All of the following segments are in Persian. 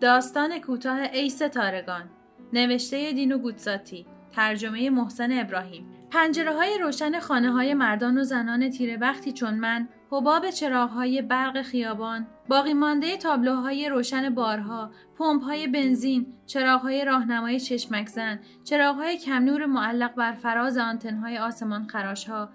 داستان کوتاه ای ستارگان نوشته دینو گوتزاتی ترجمه محسن ابراهیم. پنجره های روشن خانه های مردان و زنان تیره وقتی چون من حباب های برق خیابان باقی مانده تابلوهای روشن بارها های بنزین های راهنمای چشمک زن های کم نور معلق بر فراز های آسمان خراشها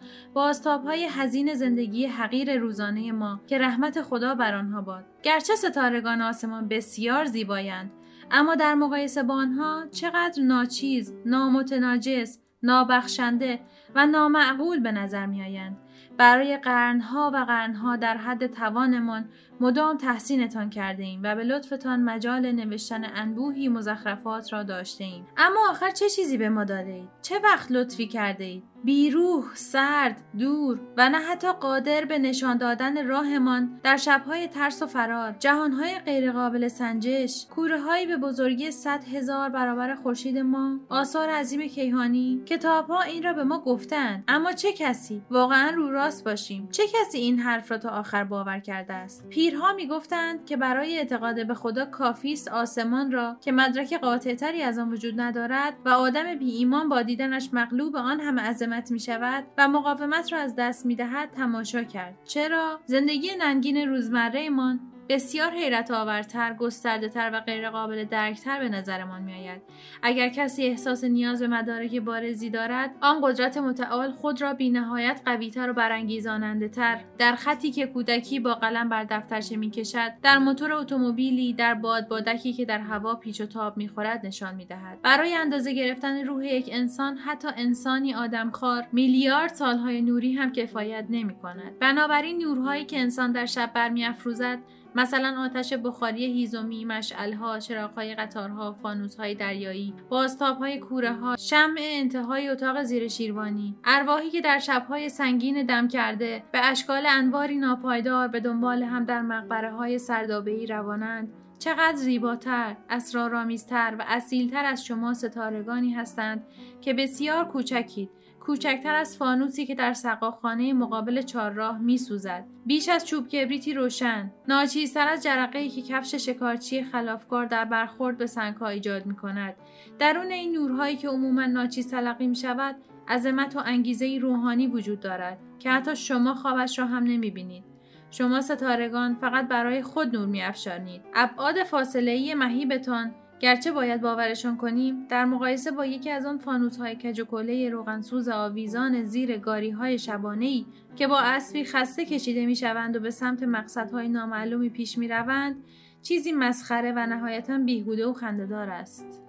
های حزین زندگی حقیر روزانه ما که رحمت خدا بر آنها باد. گرچه ستارگان آسمان بسیار زیبایند اما در مقایسه با آنها چقدر ناچیز نامتناجس نابخشنده و نامعقول به نظر میآیند. برای قرنها و قرنها در حد توانمان مدام تحسینتان کرده ایم و به لطفتان مجال نوشتن انبوهی مزخرفات را داشته ایم. اما آخر چه چیزی به ما داده اید؟ چه وقت لطفی کرده اید؟ بیروح، سرد، دور و نه حتی قادر به نشان دادن راهمان در شبهای ترس و فرار، جهانهای غیرقابل سنجش، کوره به بزرگی صد هزار برابر خورشید ما، آثار عظیم کیهانی، کتابها این را به ما گفتند، اما چه کسی؟ واقعا رو راست باشیم، چه کسی این حرف را تا آخر باور کرده است؟ پیرها می‌گفتند که برای اعتقاد به خدا کافی است آسمان را که مدرک قاطعتری از آن وجود ندارد و آدم بی ایمان با دیدنش مغلوب آن همه عظمت می شود و مقاومت را از دست می دهد تماشا کرد. چرا؟ زندگی ننگین روزمرهمان. بسیار حیرت آورتر، گسترده تر و غیرقابل درکتر به نظرمان می آید. اگر کسی احساس نیاز به مدارک بارزی دارد، آن قدرت متعال خود را بی نهایت قویتر و برانگیزاننده تر در خطی که کودکی با قلم بر دفترچه می کشد، در موتور اتومبیلی، در باد بادکی که در هوا پیچ و تاب می خورد نشان می دهد. برای اندازه گرفتن روح یک انسان حتی انسانی آدمخوار میلیارد سالهای نوری هم کفایت نمی کند. بنابراین نورهایی که انسان در شب برمیافروزد مثلا آتش بخاری هیزومی مشعلها چراغهای قطارها فانوسهای دریایی بازتابهای کوره ها شمع انتهای اتاق زیر شیروانی ارواحی که در شبهای سنگین دم کرده به اشکال انواری ناپایدار به دنبال هم در مقبره های سردابهای روانند. چقدر زیباتر، اسرارآمیزتر و اصیلتر از شما ستارگانی هستند که بسیار کوچکید. کوچکتر از فانوسی که در سقاخانه مقابل چهارراه میسوزد. بیش از چوب کبریتی روشن. ناچیزتر از جرقه که کفش شکارچی خلافکار در برخورد به سنگها ایجاد می کند درون این نورهایی که عموما ناچیز تلقی می شود عظمت و انگیزه روحانی وجود دارد که حتی شما خوابش را هم نمی بینید. شما ستارگان فقط برای خود نور می افشانید. ابعاد فاصله ای مهیبتان گرچه باید باورشان کنیم در مقایسه با یکی از آن فانوس های کج و روغنسوز آویزان زیر گاری های شبانه ای که با اسبی خسته کشیده می شوند و به سمت مقصدهای نامعلومی پیش می روند چیزی مسخره و نهایتا بیهوده و خندهدار است.